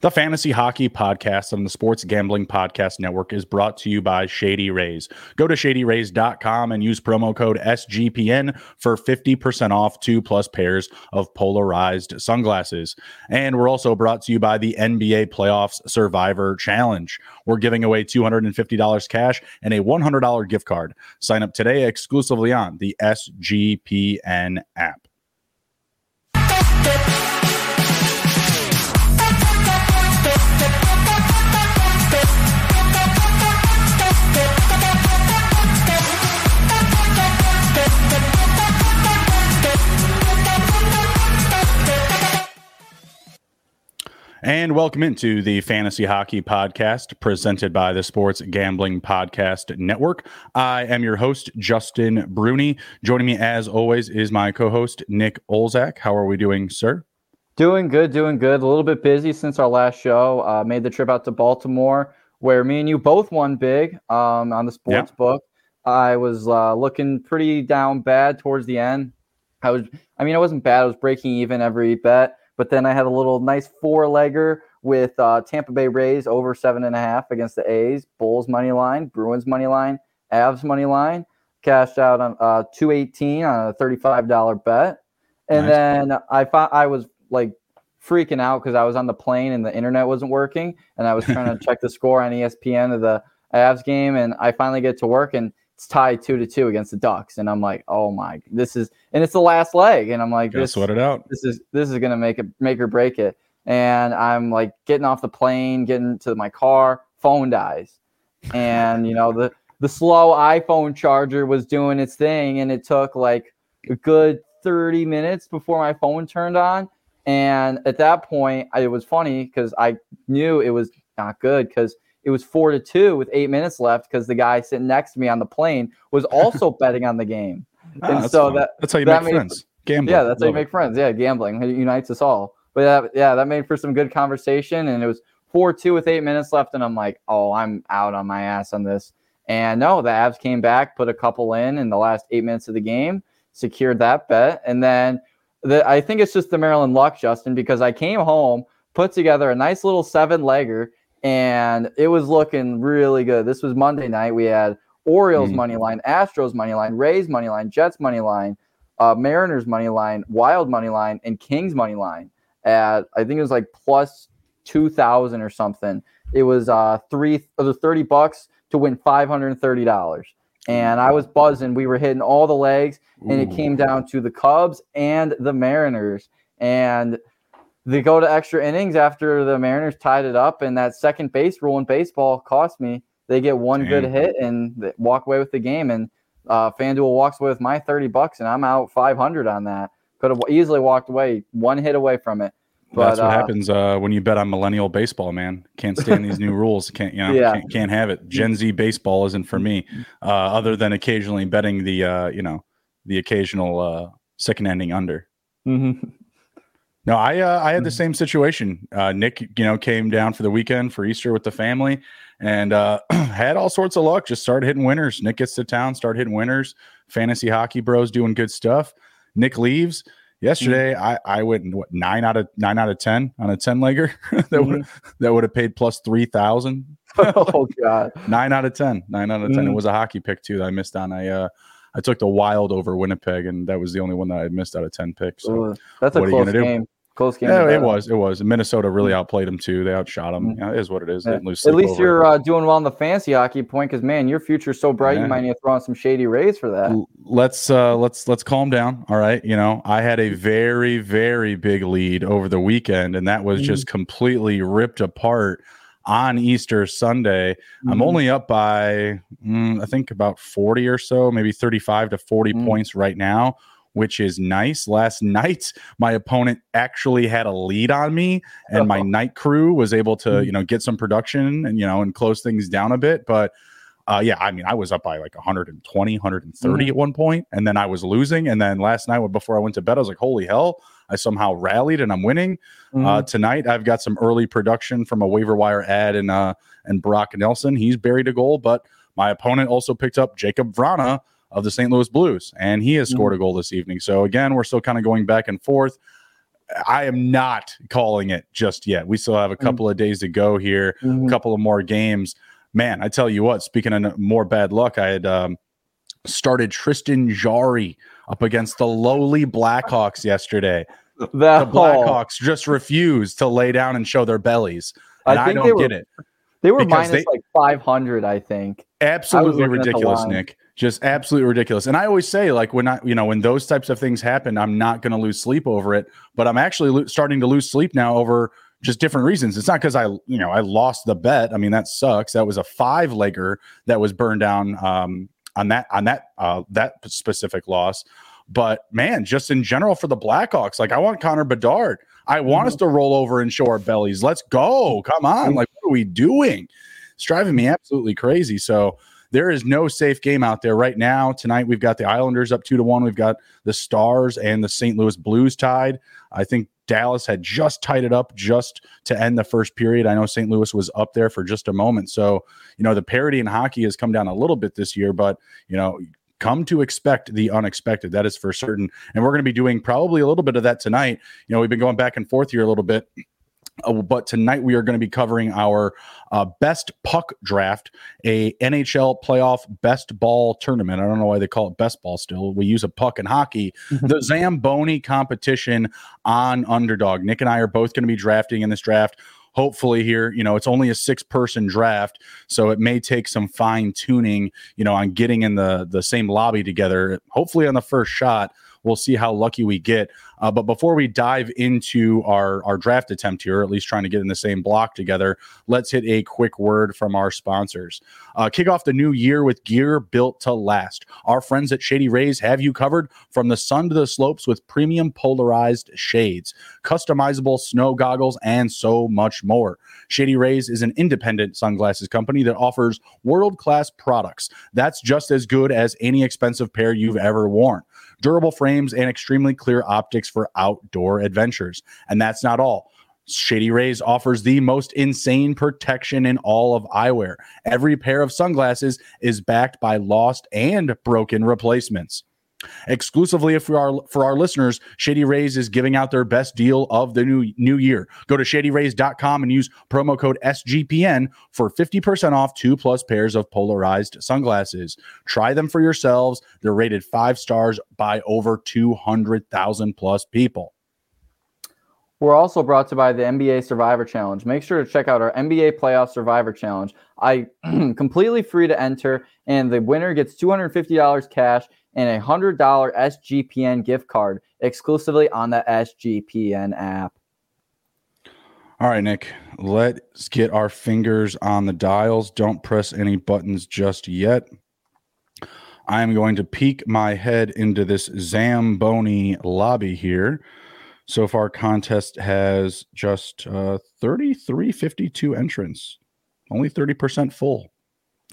The Fantasy Hockey Podcast on the Sports Gambling Podcast Network is brought to you by Shady Rays. Go to shadyrays.com and use promo code SGPN for 50% off two plus pairs of polarized sunglasses. And we're also brought to you by the NBA Playoffs Survivor Challenge. We're giving away $250 cash and a $100 gift card. Sign up today exclusively on the SGPN app. And welcome into the Fantasy Hockey Podcast presented by the Sports Gambling Podcast Network. I am your host, Justin Bruni. Joining me, as always, is my co host, Nick Olczak. How are we doing, sir? Doing good, doing good. A little bit busy since our last show. Uh, made the trip out to Baltimore, where me and you both won big um, on the sports yeah. book. I was uh, looking pretty down bad towards the end. I was, I mean, I wasn't bad. I was breaking even every bet but then I had a little nice four legger with uh, Tampa Bay Rays over seven and a half against the A's, Bulls money line, Bruins money line, Avs money line. Cashed out on uh, 218 on a $35 bet. And nice. then I thought I was like freaking out because I was on the plane and the internet wasn't working. And I was trying to check the score on ESPN of the Avs game. And I finally get to work and it's tied two to two against the Ducks, and I'm like, oh my, this is, and it's the last leg, and I'm like, this, sweat it out. This is this is gonna make it make or break it, and I'm like getting off the plane, getting to my car, phone dies, and you know the the slow iPhone charger was doing its thing, and it took like a good 30 minutes before my phone turned on, and at that point, it was funny because I knew it was not good because it was four to two with eight minutes left because the guy sitting next to me on the plane was also betting on the game. Ah, and so fun. that that's how you that make made, friends. Gambling. Yeah, that's Love how you make friends. Yeah, gambling it unites us all. But yeah, yeah, that made for some good conversation, and it was four two with eight minutes left, and I'm like, oh, I'm out on my ass on this. And no, the Avs came back, put a couple in in the last eight minutes of the game, secured that bet, and then the, I think it's just the Maryland luck, Justin, because I came home, put together a nice little seven legger and it was looking really good. This was Monday night. We had Orioles mm money line, Astros money line, Rays money line, Jets money line, uh, Mariners money line, Wild money line, and Kings money line. At I think it was like plus two thousand or something. It was uh three or thirty bucks to win five hundred and thirty dollars. And I was buzzing. We were hitting all the legs, and it came down to the Cubs and the Mariners. And they go to extra innings after the Mariners tied it up, and that second base rule in baseball cost me. They get one Dang. good hit and walk away with the game, and uh, FanDuel walks away with my thirty bucks, and I'm out five hundred on that. Could have easily walked away one hit away from it. But, That's what uh, happens uh, when you bet on millennial baseball, man. Can't stand these new rules. Can't you know? Yeah. Can't, can't, have it. Gen Z baseball isn't for me. Uh, other than occasionally betting the uh, you know the occasional uh, second ending under. Mm-hmm. No, I uh, I had the hmm. same situation. Uh, Nick, you know, came down for the weekend for Easter with the family, and uh, had all sorts of luck. Just started hitting winners. Nick gets to town, started hitting winners. Fantasy hockey bros doing good stuff. Nick leaves yesterday. Mm-hmm. I I went what nine out of nine out of ten on a ten legger that mm-hmm. would that would have paid plus three thousand. oh God, nine out of ten. Nine out of 10 mm-hmm. It was a hockey pick too that I missed on. I uh I took the Wild over Winnipeg, and that was the only one that I missed out of ten picks. So Ooh, that's a close game. Do? Close game. Yeah, it was. It was. Minnesota really mm. outplayed them too. They outshot them. Mm-hmm. Yeah, it is what it is. Yeah. At least you're uh, doing well in the fancy hockey point because man, your future's so bright. Yeah. You might need to throw on some shady rays for that. Let's uh, let's let's calm down. All right. You know, I had a very very big lead over the weekend, and that was mm-hmm. just completely ripped apart on Easter Sunday. Mm-hmm. I'm only up by mm, I think about 40 or so, maybe 35 to 40 mm. points right now which is nice. Last night, my opponent actually had a lead on me, and my night crew was able to, hmm. you know, get some production and you know and close things down a bit. But uh, yeah, I mean, I was up by like 120, 130 mm-hmm. at one point, and then I was losing. And then last night, before I went to bed, I was like, "Holy hell!" I somehow rallied and I'm winning. Uh, mm-hmm. Uh, tonight, I've got some early production from a waiver wire ad and uh, and Brock Nelson. He's buried a goal, but my opponent also picked up Jakub Vrana of the St. Louis Blues, and he has scored mm-hmm. a goal this evening. So again, we're still kind of going back and forth. I am not calling it just yet. We still have a couple mm-hmm. of days to go here, mm-hmm. a couple of more games. Man, I tell you what, speaking of more bad luck, I had um, started Tristan Jarry up against the lowly Blackhawks yesterday. The, the Blackhawks just refused to lay down and show their bellies. And I, I don't were, get it. They were minus they, like 500, I think. Absolutely ridiculous, Nick. Just absolutely ridiculous. And I always say, like, when I, you know, when those types of things happen, I'm not going to lose sleep over it. But I'm actually lo- starting to lose sleep now over just different reasons. It's not because I, you know, I lost the bet. I mean, that sucks. That was a five legger that was burned down um, on that on that uh, that specific loss. But man, just in general for the Blackhawks, like I want Connor Bedard. I want mm-hmm. us to roll over and show our bellies. Let's go. Come on. Mm-hmm. Like, what are we doing? It's driving me absolutely crazy. So there is no safe game out there right now. Tonight we've got the Islanders up two to one. We've got the Stars and the St. Louis Blues tied. I think Dallas had just tied it up just to end the first period. I know St. Louis was up there for just a moment. So, you know, the parity in hockey has come down a little bit this year, but, you know, come to expect the unexpected. That is for certain. And we're going to be doing probably a little bit of that tonight. You know, we've been going back and forth here a little bit. Uh, but tonight we are going to be covering our uh, best puck draft, a NHL playoff best ball tournament. I don't know why they call it best ball still. We use a puck in hockey. the Zamboni competition on underdog. Nick and I are both going to be drafting in this draft hopefully here you know it's only a six person draft so it may take some fine tuning you know on getting in the the same lobby together hopefully on the first shot we'll see how lucky we get uh, but before we dive into our, our draft attempt here, at least trying to get in the same block together, let's hit a quick word from our sponsors. Uh, kick off the new year with gear built to last. Our friends at Shady Rays have you covered from the sun to the slopes with premium polarized shades, customizable snow goggles, and so much more. Shady Rays is an independent sunglasses company that offers world class products that's just as good as any expensive pair you've ever worn durable frames, and extremely clear optics for outdoor adventures. And that's not all. Shady Rays offers the most insane protection in all of eyewear. Every pair of sunglasses is backed by lost and broken replacements. Exclusively for our for our listeners, Shady Rays is giving out their best deal of the new new year. Go to shadyrays.com and use promo code SGPN for 50% off two plus pairs of polarized sunglasses. Try them for yourselves. They're rated 5 stars by over 200,000 plus people. We're also brought to you by the NBA Survivor Challenge. Make sure to check out our NBA Playoff Survivor Challenge. I completely free to enter, and the winner gets $250 cash and a $100 SGPN gift card exclusively on the SGPN app. All right, Nick, let's get our fingers on the dials. Don't press any buttons just yet. I am going to peek my head into this Zamboni lobby here. So far, contest has just uh, 3352 entrants, only 30% full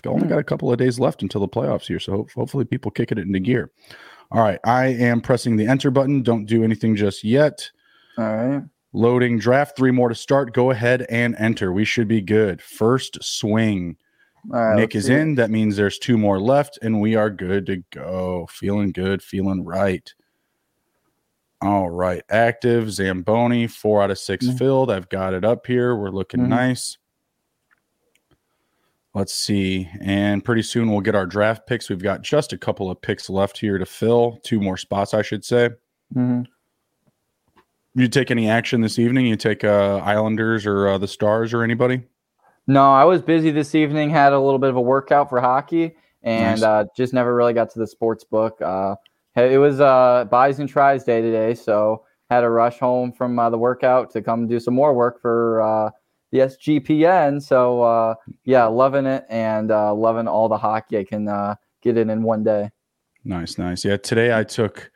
only got a couple of days left until the playoffs here, so hopefully people kick it into gear. All right, I am pressing the enter button. Don't do anything just yet. All right. Loading draft, three more to start. Go ahead and enter. We should be good. First swing. Nick is in. That means there's two more left, and we are good to go. Feeling good, feeling right. All right. Active, Zamboni, four out of 6 mm-hmm. filled. I've got it up here. We're looking mm-hmm. nice. Let's see. And pretty soon we'll get our draft picks. We've got just a couple of picks left here to fill, two more spots, I should say. Mm-hmm. You take any action this evening? You take uh, Islanders or uh, the Stars or anybody? No, I was busy this evening. Had a little bit of a workout for hockey, and nice. uh, just never really got to the sports book. Uh, it was uh, buys and tries day today, so had to rush home from uh, the workout to come do some more work for uh, the SGPN. So uh, yeah, loving it and uh, loving all the hockey I can uh, get in in one day. Nice, nice. Yeah, today I took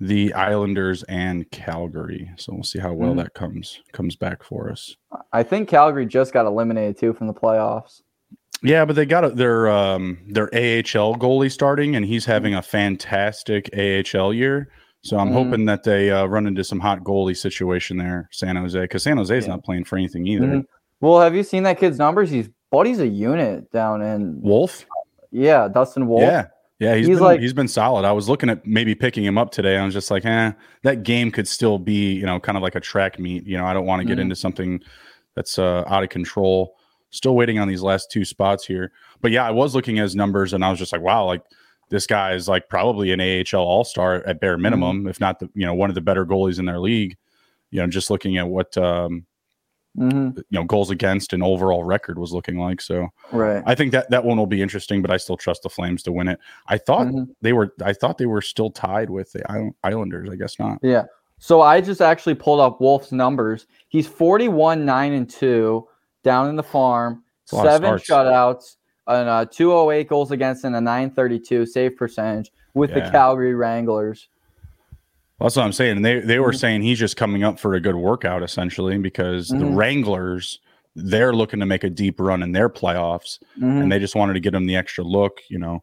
the Islanders and Calgary, so we'll see how well mm-hmm. that comes comes back for us. I think Calgary just got eliminated too from the playoffs. Yeah, but they got their um, their AHL goalie starting, and he's having a fantastic AHL year. So I'm mm. hoping that they uh, run into some hot goalie situation there, San Jose, because San Jose is yeah. not playing for anything either. Mm. Well, have you seen that kid's numbers? He's buddy's a unit down in Wolf. Yeah, Dustin Wolf. Yeah, Yeah, he's, he's been, like he's been solid. I was looking at maybe picking him up today. I was just like, eh, that game could still be, you know, kind of like a track meet. You know, I don't want to get mm-hmm. into something that's uh, out of control. Still waiting on these last two spots here. But yeah, I was looking at his numbers and I was just like, wow, like this guy is like probably an AHL All Star at bare minimum, mm-hmm. if not the you know one of the better goalies in their league. You know, just looking at what um, mm-hmm. you know goals against and overall record was looking like. So right, I think that that one will be interesting, but I still trust the Flames to win it. I thought mm-hmm. they were I thought they were still tied with the Islanders. I guess not. Yeah. So I just actually pulled up Wolf's numbers. He's 41 9 and 2 down in the farm, seven shutouts, and uh, 208 goals against and a 932 save percentage with yeah. the Calgary Wranglers. That's what I'm saying. And they they were mm-hmm. saying he's just coming up for a good workout essentially because mm-hmm. the Wranglers they're looking to make a deep run in their playoffs mm-hmm. and they just wanted to get him the extra look, you know.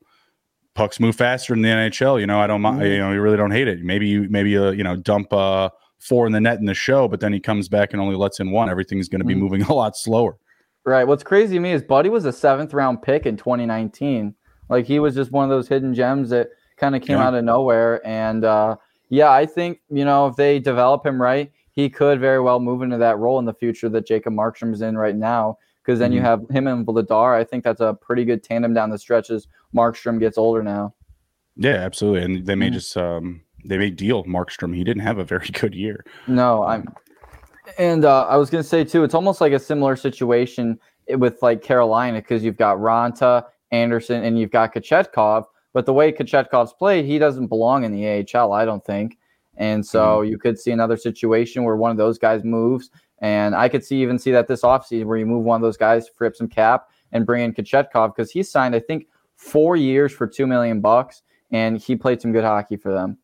Pucks move faster in the NHL, you know. I don't mind, mm-hmm. you know, you really don't hate it. Maybe you maybe uh, you know, dump uh four in the net in the show, but then he comes back and only lets in one. Everything's going to be mm-hmm. moving a lot slower. Right. What's crazy to me is Buddy was a seventh round pick in 2019. Like he was just one of those hidden gems that kind of came yeah. out of nowhere. And uh, yeah, I think you know if they develop him right, he could very well move into that role in the future that Jacob Markstrom is in right now. Because then mm-hmm. you have him and Vladar. I think that's a pretty good tandem down the stretch as Markstrom gets older now. Yeah, absolutely. And they may mm-hmm. just um, they may deal Markstrom. He didn't have a very good year. No, I'm and uh, I was going to say too, it's almost like a similar situation with like Carolina because you've got Raanta, Andersen, and you've got Kochetkov. But the way Kochetkov's played, he doesn't belong in the AHL, I don't think. And so mm-hmm. you could see another situation where one of those guys moves. And I could see even see that this offseason where you move one of those guys, frip some cap, and bring in Kochetkov because he's signed, I think, four years for two million bucks, and he played some good hockey for them.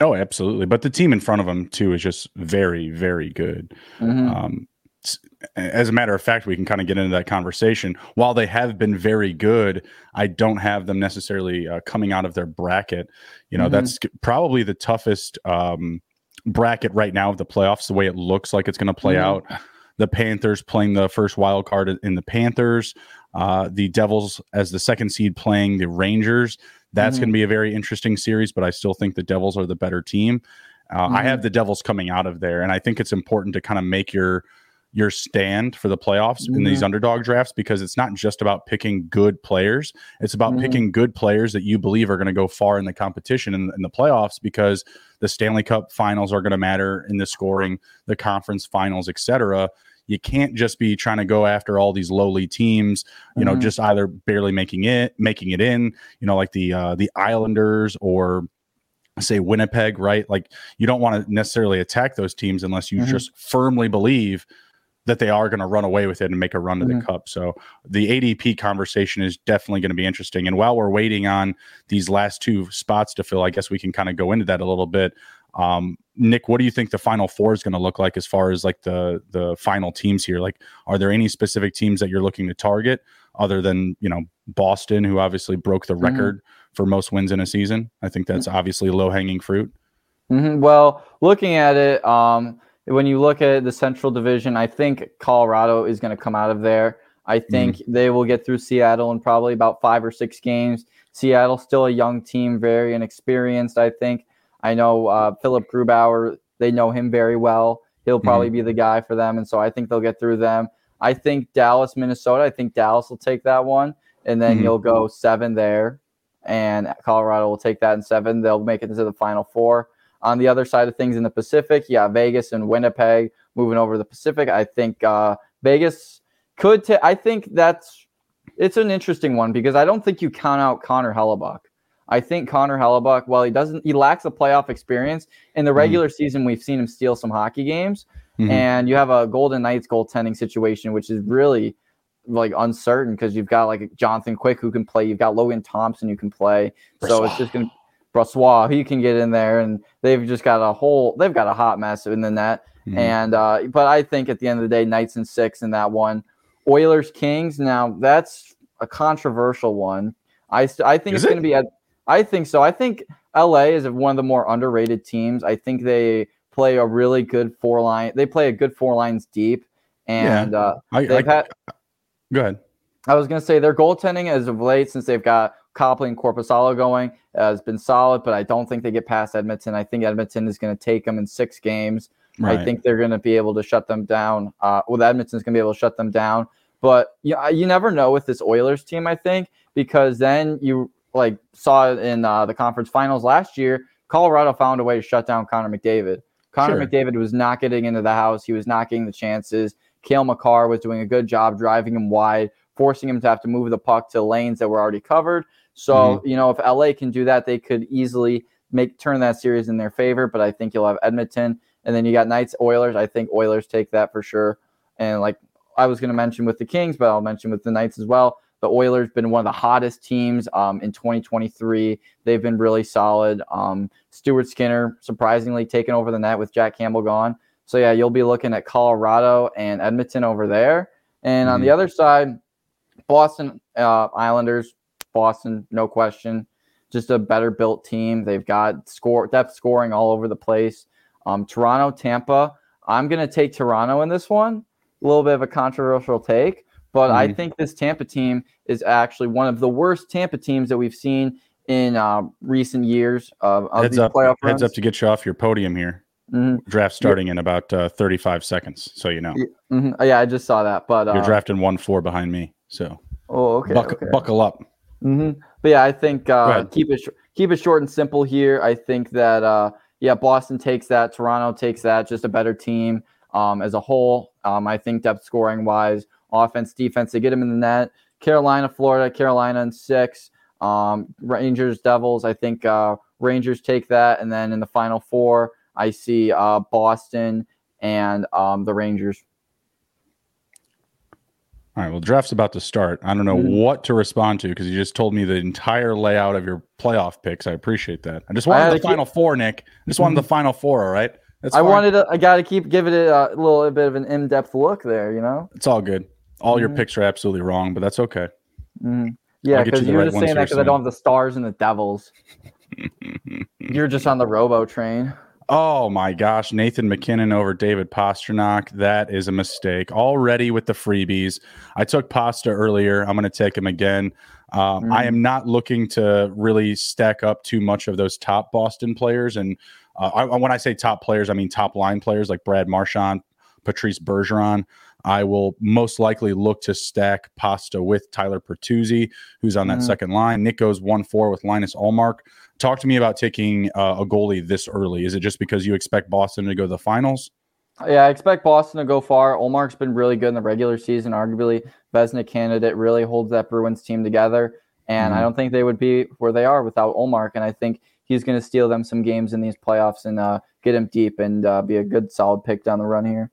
Oh, absolutely. But the team in front of him too is just very, very good. Mm-hmm. Um, as a matter of fact, we can kind of get into that conversation. While they have been very good, I don't have them necessarily uh, coming out of their bracket. You know, mm-hmm. that's probably the toughest um, bracket right now of the playoffs. The way it looks like it's going to play mm-hmm. out. The Panthers playing the first wild card in the Panthers. Uh, the Devils as the second seed playing the Rangers. That's mm-hmm. going to be a very interesting series, but I still think the Devils are the better team. Uh, mm-hmm. I have the Devils coming out of there, and I think it's important to kind of make your your stand for the playoffs mm-hmm. in these underdog drafts because it's not just about picking good players; it's about mm-hmm. picking good players that you believe are going to go far in the competition in, in the playoffs because the Stanley Cup Finals are going to matter in the scoring, the conference finals, etc you can't just be trying to go after all these lowly teams you know mm-hmm. just either barely making it making it in you know like the uh the islanders or say winnipeg right like you don't want to necessarily attack those teams unless you mm-hmm. just firmly believe that they are going to run away with it and make a run to mm-hmm. the cup. So the ADP conversation is definitely going to be interesting. And while we're waiting on these last two spots to fill, I guess we can kind of go into that a little bit. Um, Nick, what do you think the final four is going to look like as far as like the the final teams here? Like, are there any specific teams that you're looking to target other than you know Boston, who obviously broke the mm-hmm. record mm-hmm. for most wins in a season? I think that's obviously low hanging fruit. Mm-hmm. Well, looking at it, um, when you look at the Central Division, I think Colorado is going to come out of there. I think mm-hmm. they will get through Seattle in probably about five or six games. Seattle still a young team, very inexperienced. I think. I know uh, Philipp Grubauer, they know him very well. He'll probably mm-hmm. be the guy for them. And so I think they'll get through them. I think Dallas, Minnesota, I think Dallas will take that one. And then mm-hmm. you'll go seven there. And Colorado will take that in seven. They'll make it into the final four. On the other side of things in the Pacific, yeah, Vegas and Winnipeg moving over the Pacific. I think uh, Vegas could. T- I think that's it's an interesting one because I don't think you count out Connor Hellebuyck. I think Connor Hellebuyck, while he doesn't, he lacks a playoff experience. In the mm-hmm. regular mm. season, we've seen him steal some hockey games, mm-hmm. and you have a Golden Knights goaltending situation, which is really like uncertain because you've got like Jonathan Quick who can play, you've got Logan Thompson who can play, so it's just gonna Brossoit he can get in there, and they've just got a whole, they've got a hot mess in the net. Mm-hmm. And uh, but I think at the end of the day, Knights and six in that one. Oilers Kings. Now that's a controversial one. I st- I think is it's going to be at I think so. I think LA is one of the more underrated teams. I think they play a really good four line. They play a good four lines deep, and yeah. uh, I, they've I, had. Go ahead. I was going to say their goaltending as of late, since they've got Copley and Korpisalo going uh, has been solid, but I don't think they get past Edmonton. I think Edmonton is going to take them in six games. Right. I think they're going to be able to shut them down. Uh, well, Edmonton's going to be able to shut them down. But you, you never know with this Oilers team, I think, because then you like saw it in uh, the conference finals last year. Colorado found a way to shut down Connor McDavid. Connor sure. McDavid was not getting into the house. He was not getting the chances. Cale Makar was doing a good job driving him wide, forcing him to have to move the puck to lanes that were already covered. So, mm-hmm. you know, if LA can do that, they could easily make turn that series in their favor. But I think you'll have Edmonton. And then you got Knights Oilers. I think Oilers take that for sure. And like I was going to mention with the Kings, but I'll mention with the Knights as well. The Oilers been one of the hottest teams um, in 2023. They've been really solid. Um, Stuart Skinner surprisingly taking over the net with Jack Campbell gone. So yeah, you'll be looking at Colorado and Edmonton over there. And mm-hmm. on the mm-hmm. other side, Boston uh, Islanders, Boston, no question, just a better built team. They've got score depth scoring all over the place. Um, Toronto, Tampa. I'm going to take Toronto in this one. A little bit of a controversial take, but mm-hmm. I think this Tampa team is actually one of the worst Tampa teams that we've seen in uh, recent years of, of heads up, playoff runs. Heads up to get you off your podium here. Mm-hmm. Draft starting in about uh, 35 seconds, so you know. Yeah, mm-hmm. yeah, I just saw that. But uh, you're drafting one four behind me, so. Oh, okay. Buck, okay. Buckle up. Mm-hmm. But yeah, I think uh, keep it sh- keep it short and simple here. I think that uh, yeah, Boston takes that, Toronto takes that, just a better team um, as a whole. Um, I think depth scoring wise, offense, defense, they get them in the net. Carolina, Florida, Carolina in six. Um, Rangers, Devils. I think uh, Rangers take that, and then in the final four, I see uh, Boston and um, the Rangers. All right. Well, draft's about to start. I don't know mm-hmm. what to respond to because you just told me the entire layout of your playoff picks. I appreciate that. I just wanted I the final keep... four, Nick. I just wanted the mm-hmm. final four. All right. That's I fine. wanted to, I got to keep giving it a little bit of an in depth look there, you know? It's all good. All mm-hmm. your picks are absolutely wrong, but that's okay. Mm-hmm. Yeah, because you, you were right just saying that because I don't have the stars and the devils. You're just on the robo train. Oh my gosh, Nathan MacKinnon over David Pastrnak. That is a mistake. Already with the freebies. I took Pasta earlier. I'm going to take him again. Um, mm. I am not looking to really stack up too much of those top Boston players. And uh, I, when I say top players, I mean top line players like Brad Marchand, Patrice Bergeron. I will most likely look to stack Pasta with Tyler Bertuzzi, who's on that mm. second line. Nick goes 1 4 with Linus Ullmark. Talk to me about taking uh, a goalie this early. Is it just because you expect Boston to go to the finals? Yeah, I expect Boston to go far. Ullmark's been really good in the regular season, arguably Vezina candidate, really holds that Bruins team together. And mm-hmm. I don't think they would be where they are without Ullmark. And I think he's going to steal them some games in these playoffs and uh, get him deep and uh, be a good solid pick down the run here.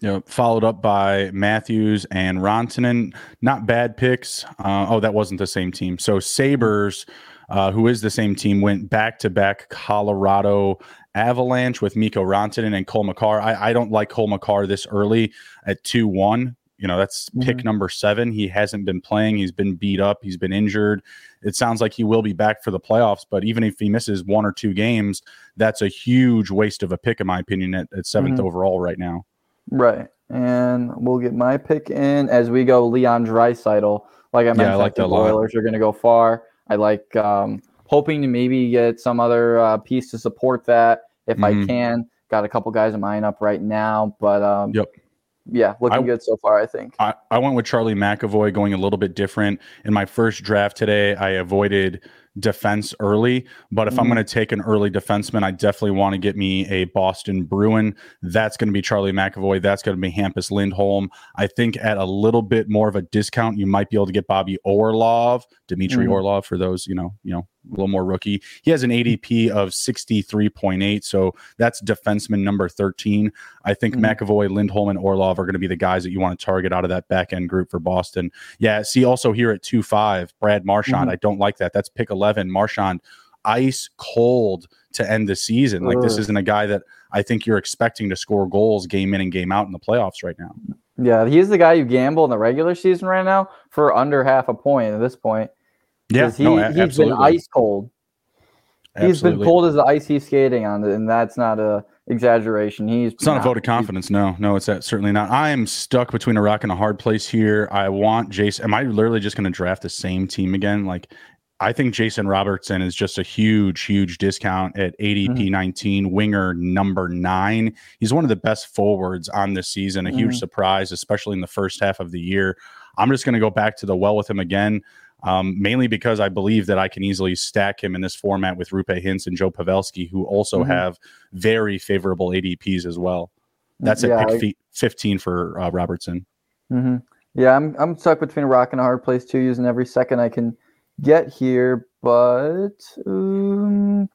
You know, followed up by Matthews and Rantanen. Not bad picks. Uh, oh, that wasn't the same team. So Sabres uh, who is the same team, went back to back Colorado Avalanche with Mikko Rantanen and Cale Makar. I, I don't like Cale Makar this early at 2 1. You know, that's mm-hmm. pick number seven. He hasn't been playing. He's been beat up. He's been injured. It sounds like he will be back for the playoffs, but even if he misses one or two games, that's a huge waste of a pick, in my opinion, at, at 7th mm-hmm. overall right now. Right. And we'll get my pick in as we go Leon Draisaitl. Like I mentioned, yeah, I like the Oilers are going to go far. I like um, hoping to maybe get some other uh, piece to support that if mm-hmm. I can. Got a couple guys in mine up right now, but um, yep. Yeah, looking I, good so far, I think. I, I went with Charlie McAvoy going a little bit different. In my first draft today, I avoided defense early. But if mm-hmm. I'm going to take an early defenseman, I definitely want to get me a Boston Bruin. That's going to be Charlie McAvoy. That's going to be Hampus Lindholm. I think at a little bit more of a discount, you might be able to get Bobby Orlov, Dmitry mm-hmm. Orlov for those, you know, you know, a little more rookie. He has an ADP of 63.8. So that's defenseman number 13. I think mm-hmm. McAvoy, Lindholm, and Orlov are going to be the guys that you want to target out of that back end group for Boston. Yeah. See, also here at 2 5, Brad Marchand. Mm-hmm. I don't like that. That's pick 11. Marchand, ice cold to end the season. Like, this isn't a guy that I think you're expecting to score goals game in and game out in the playoffs right now. Yeah, he's the guy you gamble in the regular season right now for under half a point at this point. Yeah, he, no, he's been ice cold. Absolutely. He's been cold as the ice he's skating on, and that's not a exaggeration. He's it's not, not a vote of confidence. No, no, it's that certainly not. I am stuck between a rock and a hard place here. I want Jason. Am I literally just going to draft the same team again? Like, I think Jason Robertson is just a huge, huge discount at ADP mm-hmm. 19, winger number nine. He's one of the best forwards on this season, a mm-hmm. huge surprise, especially in the first half of the year. I'm just going to go back to the well with him again, um, mainly because I believe that I can easily stack him in this format with Roope Hintz and Joe Pavelski, who also mm-hmm. have very favorable ADPs as well. That's yeah, at pick I, 15 for uh, Robertson. Mm-hmm. Yeah, I'm I'm stuck between a rock and a hard place too, using every second I can get here, but um,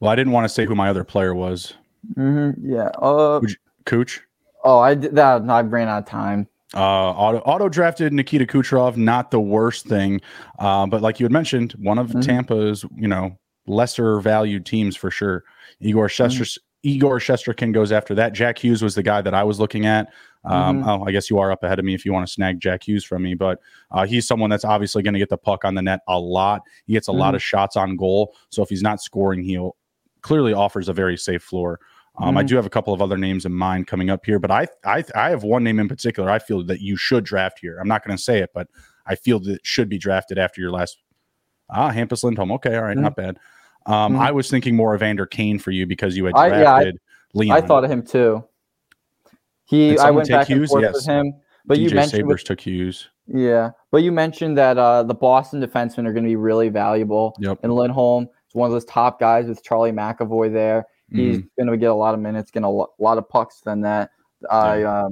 well, I didn't want to say who my other player was. Mm-hmm, yeah, uh, Cooch. Oh, I did that. I ran out of time. Uh, auto, auto drafted Nikita Kucherov, not the worst thing, uh, but like you had mentioned, one of mm-hmm. Tampa's you know lesser valued teams for sure. Igor Shester, mm-hmm. Igor Shesterkin goes after that. Jack Hughes was the guy that I was looking at. Um, mm-hmm. Oh, I guess you are up ahead of me if you want to snag Jack Hughes from me, but uh, he's someone that's obviously going to get the puck on the net a lot. He gets a mm-hmm. lot of shots on goal, so if he's not scoring, he'll clearly offers a very safe floor. Um, mm-hmm. I do have a couple of other names in mind coming up here, but I, I I have one name in particular I feel that you should draft here. I'm not going to say it, but I feel that it should be drafted after your last. Ah, Hampus Lindholm. Okay, all right, mm-hmm. not bad. Um, mm-hmm. I was thinking more of Vander Kane for you because you had drafted I, yeah, I, Leon. I thought of him too. He, I went back Hughes? and forth yes. with him. But DJ you mentioned Sabres with, took Hughes. Yeah, but you mentioned that uh, the Boston defensemen are going to be really valuable. Yep. And Lindholm is one of those top guys with Charlie McAvoy there. He's mm. going to get a lot of minutes, getting a lot of pucks than that. I uh,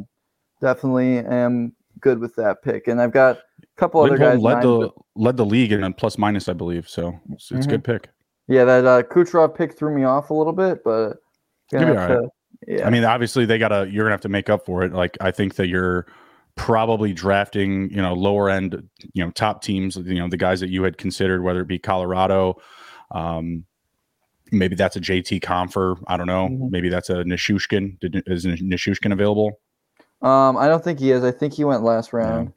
definitely am good with that pick, and I've got a couple Lindholm other guys. Led the but... led the league in plus minus, I believe. So it's, it's mm-hmm. a good pick. Yeah, that uh, Kucherov pick threw me off a little bit, but to, yeah. I mean, obviously they gotta you're gonna have to make up for it. Like I think that you're probably drafting, you know, lower end, you know, top teams, you know, the guys that you had considered, whether it be Colorado, um, maybe that's a JT Compher. I don't know. Mm-hmm. Maybe that's a Nichushkin. Did, is Nichushkin available? Um, I don't think he is. I think he went last round. Yeah.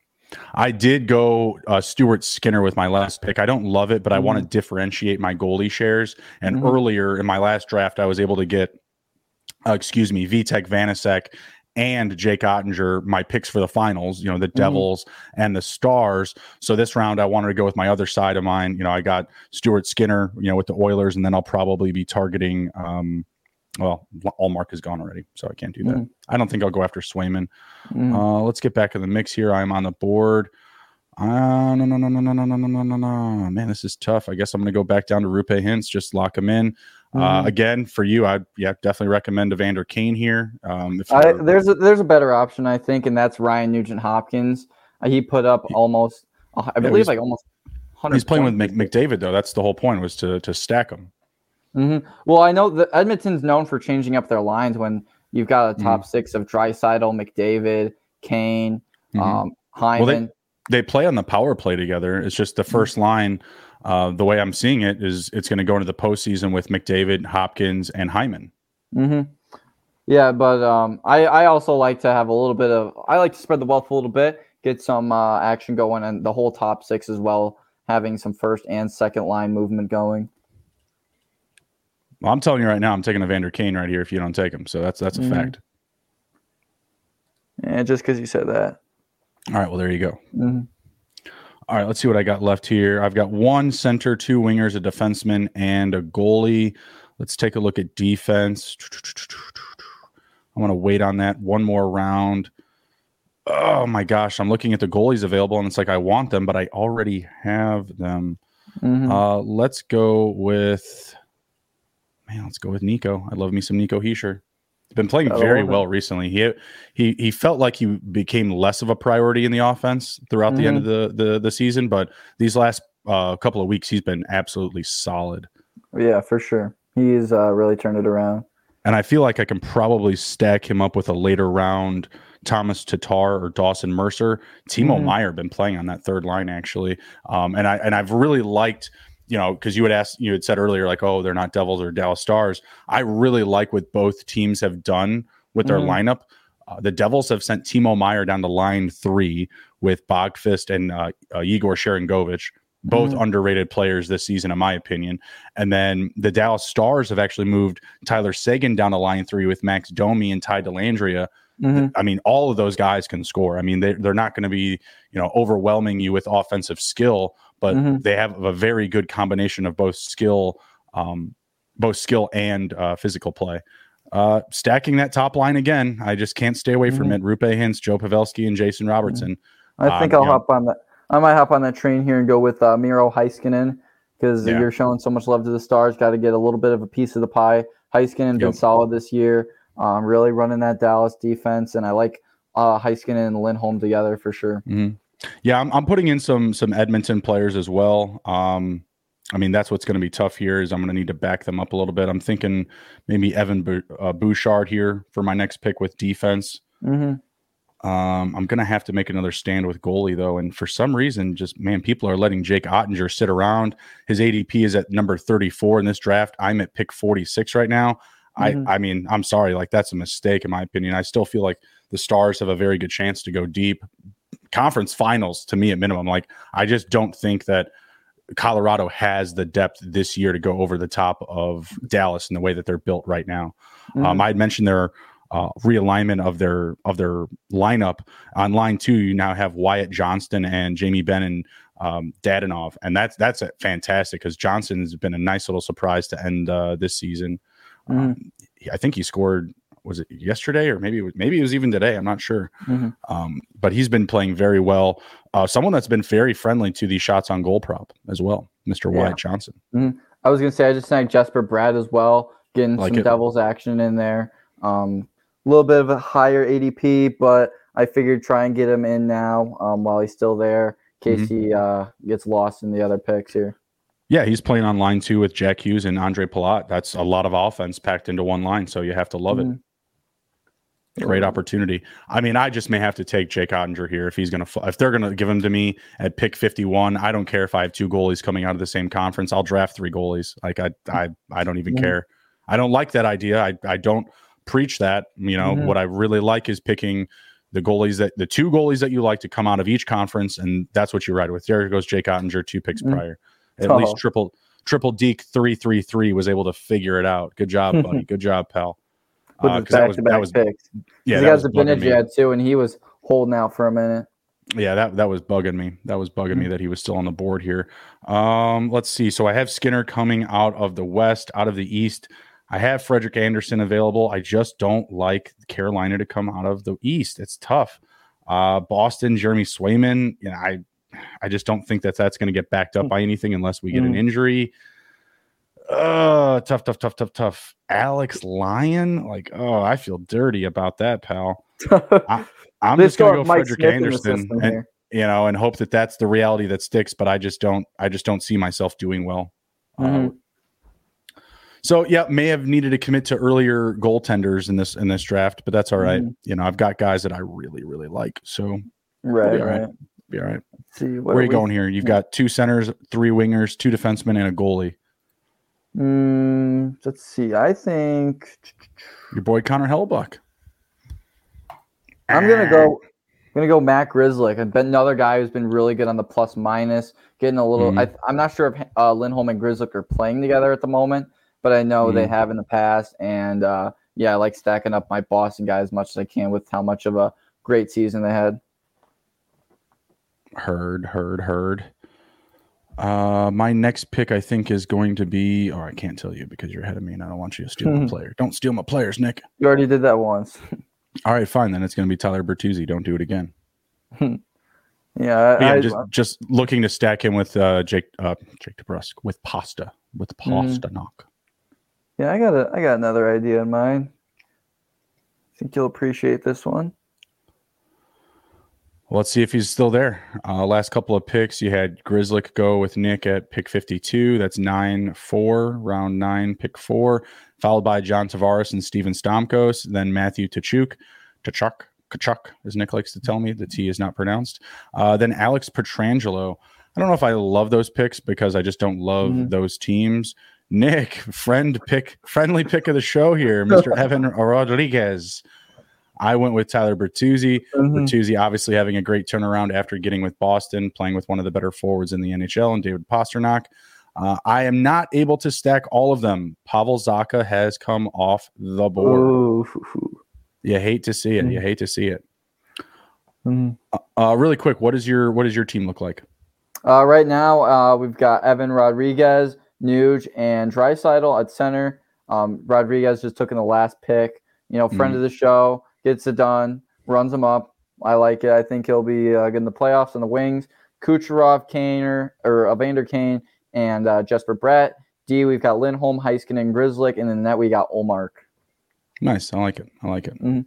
I did go uh, Stuart Skinner with my last pick. I don't love it, but mm-hmm. I want to differentiate my goalie shares. And mm-hmm. earlier in my last draft, I was able to get uh, excuse me, Vitek Vanecek and Jake Oettinger, my picks for the finals, you know, the mm-hmm. Devils mm-hmm. and the Stars. So this round, I wanted to go with my other side of mine. You know, I got Stuart Skinner, you know, with the Oilers, and then I'll probably be targeting, um, well, Ullmark is gone already, so I can't do that. Mm-hmm. I don't think I'll go after Swayman. Mm-hmm. Uh, let's get back in the mix here. I'm on the board. Uh, no, no, no, no, no, no, no, no, no, no. No man, this is tough. I guess I'm going to go back down to Roope Hintz, just lock him in. Uh, mm-hmm. Uh, again, for you, I yeah definitely recommend Evander Kane here. Um, I, there's a, there's a better option, I think, and that's Ryan Nugent Hopkins. Uh, he put up almost, uh, I believe, like almost. He's playing with Mc, McDavid though. That's the whole point was to to stack him. Mm-hmm. Well, I know that Edmonton's known for changing up their lines when you've got a top mm-hmm. six of Draisaitl, McDavid, Kane, mm-hmm. um, Hyman. Well, they, they play on the power play together. It's just the 1st mm-hmm. line uh, the way I'm seeing it is it's going to go into the postseason with McDavid, Hopkins, and Hyman. Mm-hmm. Yeah, but um, I, I also like to have a little bit of I like to spread the wealth a little bit, get some uh, action going, and the whole top six as well, having some first and second line movement going. Well, I'm telling you right now, I'm taking Evander Kane right here if you don't take him. So that's that's a mm-hmm. fact. Yeah, just because you said that. All right. Well, there you go. Mm-hmm. All right, let's see what I got left here. I've got one center, two wingers, a defenseman, and a goalie. Let's take a look at defense. I want to wait on that one more round. Oh my gosh, I'm looking at the goalies available, and it's like I want them, but I already have them. Mm-hmm. Uh, let's go with man. Let's go with Nico. I love me some Nico Hischier been playing very well recently. He he he felt like he became less of a priority in the offense throughout mm-hmm. the end of mm-hmm. the, the the season, but these last uh, couple of weeks he's been absolutely solid. Yeah, for sure. He's uh, really turned it around. And I feel like I can probably stack him up with a later round Thomas Tatar or Dawson Mercer. Timo mm-hmm. Meier been playing on that third line actually, um, and I and I've really liked you know, because you had asked, you had said earlier, like, oh, they're not Devils or Dallas Stars. I really like what both teams have done with their mm-hmm. lineup. Uh, the Devils have sent Timo Meier down to line three with Boqvist and uh, uh, Igor Sharangovich, both mm-hmm. underrated players this season, in my opinion. And then the Dallas Stars have actually moved Tyler Seguin down to line three with Max Domi and Ty Dellandrea. Mm-hmm. I mean, all of those guys can score. I mean, they, they're not going to be, you know, overwhelming you with offensive skill, but Mhm. they have a very good combination of both skill, um, both skill and uh, physical play. Uh, stacking that top line again, I just can't stay away from it. Roope Hintz, Joe Pavelski, and Jason Robertson. I think Um, I'll hop on that. I might hop on that train here and go with uh, Miro Heiskanen because Yeah. you're showing so much love to the Stars. Got to get a little bit of a piece of the pie. Heiskanen been Yep. solid this year. Um, really running that Dallas defense, and I like uh, Heiskanen and Lindholm together for sure. Mhm. Yeah, I'm, I'm putting in some some Edmonton players as well. Um, I mean, that's what's going to be tough here. Is I'm going to need to back them up a little bit. I'm thinking maybe Evan Bou- uh, Bouchard here for my next pick with defense. hmm Um, I'm going to have to make another stand with goalie though, and for some reason, just man, people are letting Jake Oettinger sit around. His ADP is at number 34 in this draft. I'm at pick 46 right now. Mhm. I I mean, I'm sorry, like that's a mistake in my opinion. I still feel like the Stars have a very good chance to go deep. Conference finals to me at minimum. Like I just don't think that Colorado has the depth this year to go over the top of Dallas in the way that they're built right now. Mhm. Um, I had mentioned their uh, realignment of their of their lineup on line two. You now have Wyatt Johnston and Jamie Benn and um, Dadonov, and that's that's fantastic because Johnston has been a nice little surprise to end uh, this season. Mhm. Um, I think he scored. Was it yesterday or maybe it was, maybe it was even today? I'm not sure. Mhm. Um, but he's been playing very well. Uh, someone that's been very friendly to the shots on goal prop as well, Mr. Yeah. Wyatt Johnston. I was gonna say I just snagged Jesper Bratt as well, getting Like some it. Devils action in there. Um, a little bit of a higher ADP, but I figured try and get him in now um, while he's still there, in case he uh, gets lost in the other picks here. Yeah, he's playing on line two with Jack Hughes and Ondrej Palat. That's a lot of offense packed into one line, so you have to love Mhm. it. Great opportunity. I mean, I just may have to take Jake Oettinger here if he's going to if they're going to give him to me at pick 51. I don't care if I have two goalies coming out of the same conference. I'll draft three goalies. Like I I I don't even Yeah. care. I don't like that idea. I I don't preach that. You know, Mhm. what I really like is picking the goalies that the two goalies that you like to come out of each conference, and that's what you ride with. There goes Jake Oettinger, two picks Mhm. prior. At Oh. least triple triple Deke three three three was able to figure it out. Good job, buddy. Good job, pal. With Uh, his 'cause that was back-to-back that was picks. yeah, he got was the bugging vintage me. ad too, and he was holding out for a minute. Yeah, that that was bugging me. That was bugging me that he was still on the board here. Um, let's see. So I have Skinner coming out of the west, out of the east. I have Frederik Andersen available. I just don't like Carolina to come out of the east. It's tough. Uh, Boston, Jeremy Swayman. You know, I I just don't think that that's going to get backed up by anything unless we get an Mm. injury. Uh, tough, tough, tough, tough, tough. Alex Lyon, like, oh, I feel dirty about that, pal. I'm just gonna go Mike Frederick Smith Anderson, and, you know, and hope that that's the reality that sticks. But I just don't, I just don't see myself doing well. Uh, Mhm. so yeah, may have needed to commit to earlier goaltenders in this in this draft, but that's all right. Mhm. You know, I've got guys that I really really like, so Right, all right. right. be all right. Let's see, what Where are you we- going here? You've got two centers, three wingers, two defensemen, and a goalie. Mm, let's see. I think Your boy Connor Hellebuyck. I'm gonna go. I'm gonna go Matt Grzelcyk. I've been another guy who's been really good on the plus minus, getting a little. Mhm. I, I'm not sure if uh, Lindholm and Grzelcyk are playing together at the moment, but I know they Mhm. have in the past. And uh, yeah, I like stacking up my Boston guy as much as I can with how much of a great season they had. Heard, heard, heard. Uh, my next pick, I think, is going to be. Oh, I can't tell you because you're ahead of me, and I don't want you to steal my player. Don't steal my players, Nick. You already did that once. All right, fine. Then it's going to be Tyler Bertuzzi. Don't do it again. yeah, yeah, I, just just looking to stack him with uh, Jake uh, Jake DeBrusk with pasta with pasta knock. yeah, I got a, I got another idea in mind. I think you'll appreciate this one. Well, let's see if he's still there. Uh, last couple of picks, you had Grzelcyk go with Nick at pick 52. That's 9 4, round 9, pick 4, followed by John Tavares and Steven Stamkos, then Matthew Tachuk, Tachuk, Kachuk, as Nick likes to tell me. The T is not pronounced. Uh, then Alex Pietrangelo. I don't know if I love those picks because I just don't love Mhm. those teams. Nick, friend pick, friendly pick of the show here, Mr. Evan Rodrigues. I went with Tyler Bertuzzi. Mhm. Bertuzzi obviously having a great turnaround after getting with Boston, playing with one of the better forwards in the NHL, and David Pastrnak. Uh, I am not able to stack all of them. Pavel Zacha has come off the board. Ooh. You hate to see it. You hate to see it. Mhm. Uh, really quick, what is your what does your team look like? Uh, right now, uh, we've got Evan Rodrigues, Nuge, and Draisaitl at center. Um, Rodrigues just took in the last pick. You know, friend mm-hmm. of the show, gets it done, runs them up. I like it. I think he'll be uh, getting the playoffs on the wings. Kucherov, Kaner, or Evander Kane, and uh, Jesper Bratt. D, we've got Lindholm, Heiskanen, and Grzelcyk, and then that we got Ullmark. Nice. I like it. I like it. Mm-hmm.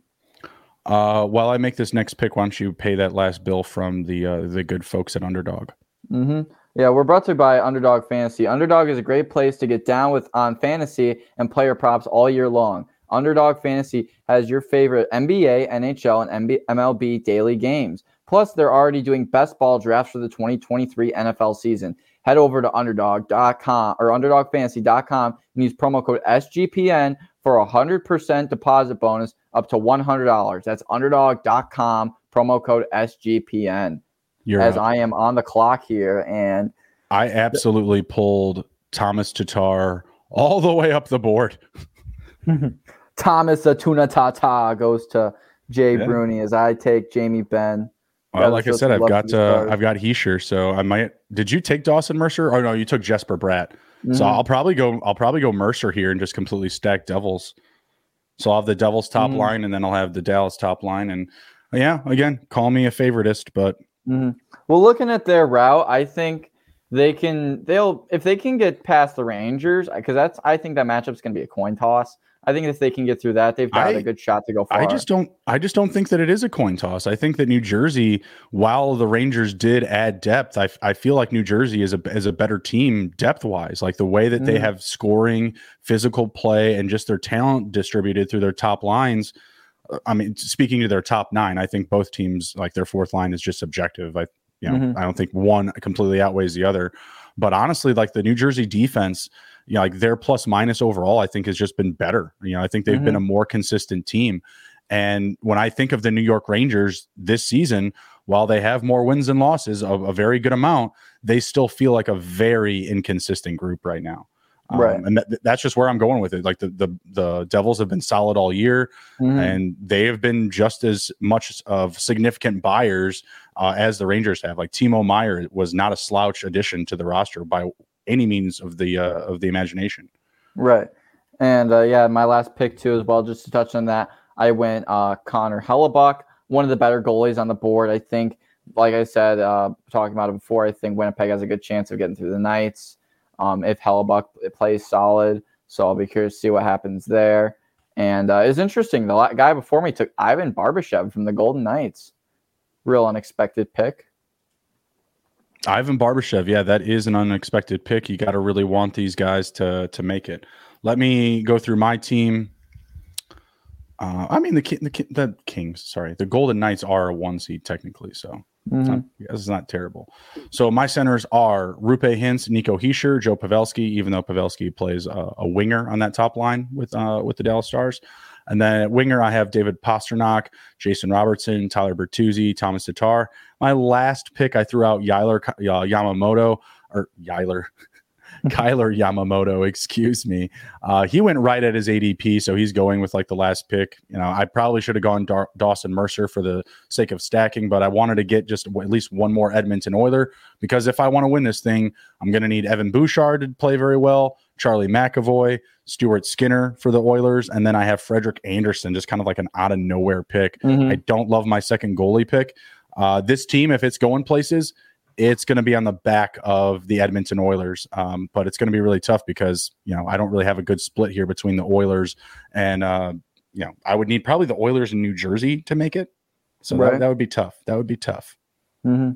Uh, while I make this next pick, why don't you pay that last bill from the uh, the good folks at Underdog? Mm-hmm. Yeah, we're brought to you by Underdog Fantasy. Underdog is a great place to get down with on fantasy and player props all year long. Underdog Fantasy has your favorite NBA, NHL, and MLB daily games. Plus, they're already doing best ball drafts for the 2023 NFL season. Head over to underdog.com or underdogfantasy.com and use promo code SGPN for a 100% deposit bonus up to $100. That's underdog.com, promo code SGPN. You're as I am on the clock here. And I absolutely pulled Thomas Tatar all the way up the board. Thomas Atuna Tata goes to Jay yeah. Bruni as I take Jamie Benn. Well, like I said, I've got uh, I've got Hischier, so I might. Did you take Dawson Mercer? Oh no, you took Jesper Bratt. Mm-hmm. So I'll probably go. I'll probably go Mercer here and just completely stack Devils. So I'll have the Devils top mm-hmm. line, and then I'll have the Dallas top line, and yeah, again, call me a favoritist, but mm-hmm. well, looking at their route, I think they can. They'll if they can get past the Rangers, because that's I think that matchup's going to be a coin toss. I think if they can get through that, they've got I, a good shot to go far. I just don't. I just don't think that it is a coin toss. I think that New Jersey, while the Rangers did add depth, I, I feel like New Jersey is a is a better team depth wise. Like the way that mm. they have scoring, physical play, and just their talent distributed through their top lines. Uh, I mean, speaking to their top nine, I think both teams like their fourth line is just subjective. I you know mm-hmm. I don't think one completely outweighs the other. But honestly, like the New Jersey defense you know, like their plus minus overall, I think has just been better. You know, I think they've mm-hmm. been a more consistent team. And when I think of the New York Rangers this season, while they have more wins and losses, of a very good amount, they still feel like a very inconsistent group right now. Um, right, and th- that's just where I'm going with it. Like the the the Devils have been solid all year, mm-hmm. and they have been just as much of significant buyers uh, as the Rangers have. Like Timo Meier was not a slouch addition to the roster by any means of the uh, of the imagination. Right, and uh, yeah, my last pick too as well. Just to touch on that, I went uh, Connor Hellebuyck, one of the better goalies on the board. I think, like I said, uh, talking about it before, I think Winnipeg has a good chance of getting through the Knights um, if Hellebuyck plays solid. So I'll be curious to see what happens there. And uh, it's interesting. The guy before me took Ivan Barbashev from the Golden Knights. Real unexpected pick. Ivan Barbashev, yeah, that is an unexpected pick. You got to really want these guys to to make it. Let me go through my team. Uh, I mean the, the the Kings, sorry, the Golden Knights are a one seed technically, so mm-hmm. it's, not, not, terrible. So my centers are Roope Hintz, Nico Hischier, Joe Pavelski, even though Pavelski plays a, a winger on that top line with uh, with the Dallas Stars. And then at winger, I have David Pastrnak, Jason Robertson, Tyler Bertuzzi, Thomas Tatar. My last pick, I threw out Yiler uh, Yamamoto or Yiler. Kyler Yamamoto, excuse me. Uh, he went right at his ADP, so he's going with like the last pick. You know, I probably should have gone Dar- Dawson Mercer for the sake of stacking, but I wanted to get just at least one more Edmonton Oiler because if I want to win this thing, I'm going to need Evan Bouchard to play very well, Charlie McAvoy, Stuart Skinner for the Oilers, and then I have Frederik Andersen, just kind of like an out of nowhere pick. Mm-hmm. I don't love my second goalie pick. Uh, this team, if it's going places, it's going to be on the back of the Edmonton Oilers, um, but it's going to be really tough because you know I don't really have a good split here between the Oilers and uh, you know I would need probably the Oilers in New Jersey to make it, so right. that, that would be tough. That would be tough. Mm-hmm.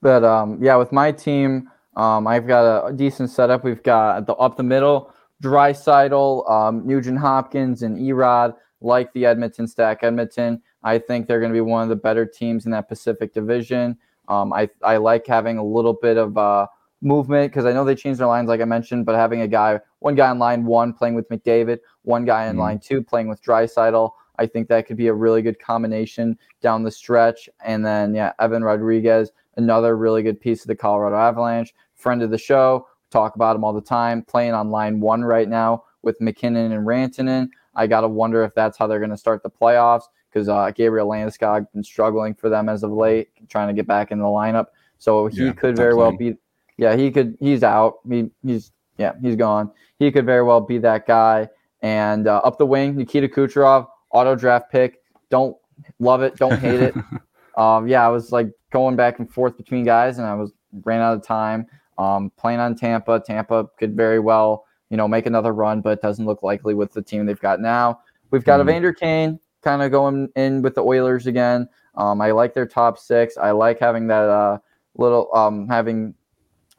But um, yeah, with my team, um, I've got a decent setup. We've got the up the middle. Draisaitl, um, Nugent Hopkins, and Erod like the Edmonton stack. Edmonton, I think they're going to be one of the better teams in that Pacific Division. Um, I I like having a little bit of uh, movement because I know they changed their lines, like I mentioned, but having a guy, one guy in line one playing with McDavid, one guy in mm line two playing with Draisaitl. I think that could be a really good combination down the stretch. And then, yeah, Evan Rodrigues, another really good piece of the Colorado Avalanche, friend of the show, talk about him all the time, playing on line one right now with MacKinnon and Rantanen. I got to wonder if that's how they're going to start the playoffs because uh, Gabriel Landeskog been struggling for them as of late, trying to get back in the lineup. So he yeah, could very well be. Yeah, he could. He's out. He, he's yeah, he's gone. He could very well be that guy. And uh, up the wing, Nikita Kucherov, auto draft pick. Don't love it. Don't hate it. um, yeah, I was like going back and forth between guys, and I was ran out of time. Um, playing on Tampa. Tampa could very well, you know, make another run, but it doesn't look likely with the team they've got now. We've got mm-hmm. Evander Kane kind of going in with the Oilers again. Um, I like their top six. I like having that uh, little um, having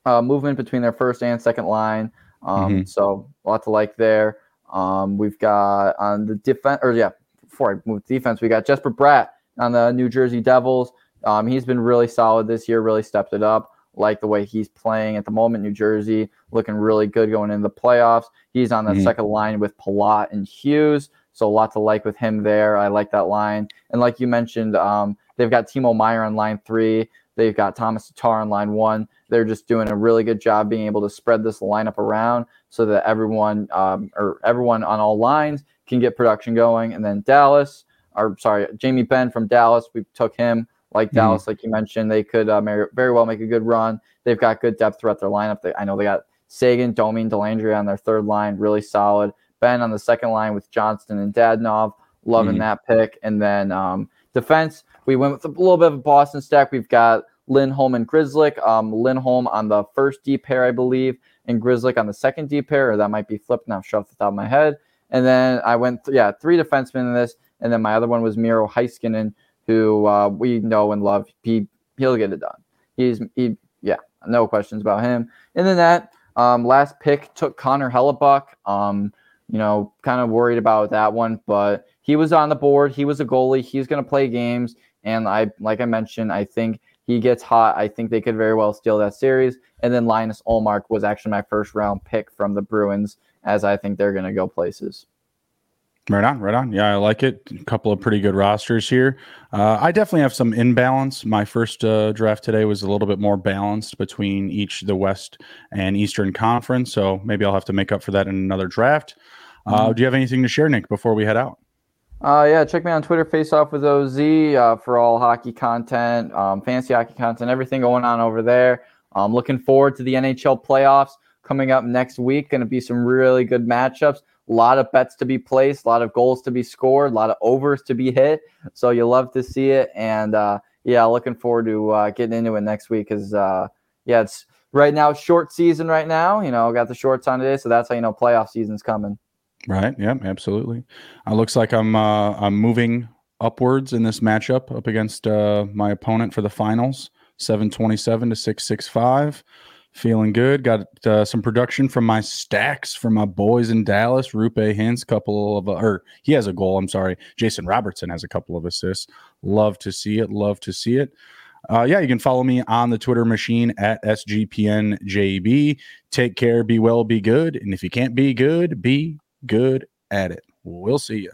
uh, movement between their first and second line. Um, mm-hmm. So lots to like there. Um, we've got on the defense, or yeah, before I move to defense, we got Jesper Bratt on the New Jersey Devils. Um, he's been really solid this year, really stepped it up. Like the way he's playing at the moment, New Jersey looking really good going into the playoffs. He's on the mm-hmm. second line with Palat and Hughes. So a lot to like with him there. I like that line. And like you mentioned, um, they've got Timo Meier on line three. They've got Thomas Tatar on line one. They're just doing a really good job being able to spread this lineup around so that everyone um, or everyone on all lines can get production going. And then Dallas, or sorry, Jamie Benn from Dallas, we took him like mm-hmm. Dallas, like you mentioned. They could uh, very well make a good run. They've got good depth throughout their lineup. They, I know they got Seguin, Domi, Dellandrea on their third line, really solid. Benn on the second line with Johnston and Dadonov, Loving mm-hmm. that pick. And then um, defense, we went with a little bit of a Boston stack. We've got Lindholm and Grzelcyk. Um, Lindholm on the first D pair, I believe, and Grzelcyk on the second D pair, or that might be flipped now, shut off the top of my head. And then I went, th- yeah, three defensemen in this. And then my other one was Miro Heiskanen, who uh, we know and love. He, he'll get it done. He's, he, yeah, no questions about him. And then that um, last pick took Connor Hellebuyck. Um, you know, kind of worried about that one, but he was on the board. He was a goalie. He's going to play games. And I, like I mentioned, I think he gets hot. I think they could very well steal that series. And then Linus Ullmark was actually my first round pick from the Bruins, as I think they're going to go places. Right on, right on. Yeah, I like it. A couple of pretty good rosters here. Uh, I definitely have some imbalance. My first uh, draft today was a little bit more balanced between each the West and Eastern Conference. So maybe I'll have to make up for that in another draft. Uh, mm-hmm. Do you have anything to share, Nick, before we head out? Uh, yeah, check me on Twitter, Face Off with OZ, uh, for all hockey content, um, fancy hockey content, everything going on over there. I'm looking forward to the NHL playoffs coming up next week. Going to be some really good matchups a lot of bets to be placed, a lot of goals to be scored, a lot of overs to be hit. So you love to see it. And uh, yeah, looking forward to uh, getting into it next week because uh, yeah, it's right now short season right now. You know, got the shorts on today, so that's how you know playoff season's coming. Right. Yeah. Absolutely. It looks like I'm uh, I'm moving upwards in this matchup up against uh, my opponent for the finals. 727 to 665 feeling good. Got uh, some production from my stacks from my boys in Dallas. Roope Hintz, couple of, uh, or he has a goal. I'm sorry. Jason Robertson has a couple of assists. Love to see it. Love to see it. Uh, yeah, you can follow me on the Twitter machine at SGPNJB. Take care, be well, be good. And if you can't be good, be good at it. We'll see you.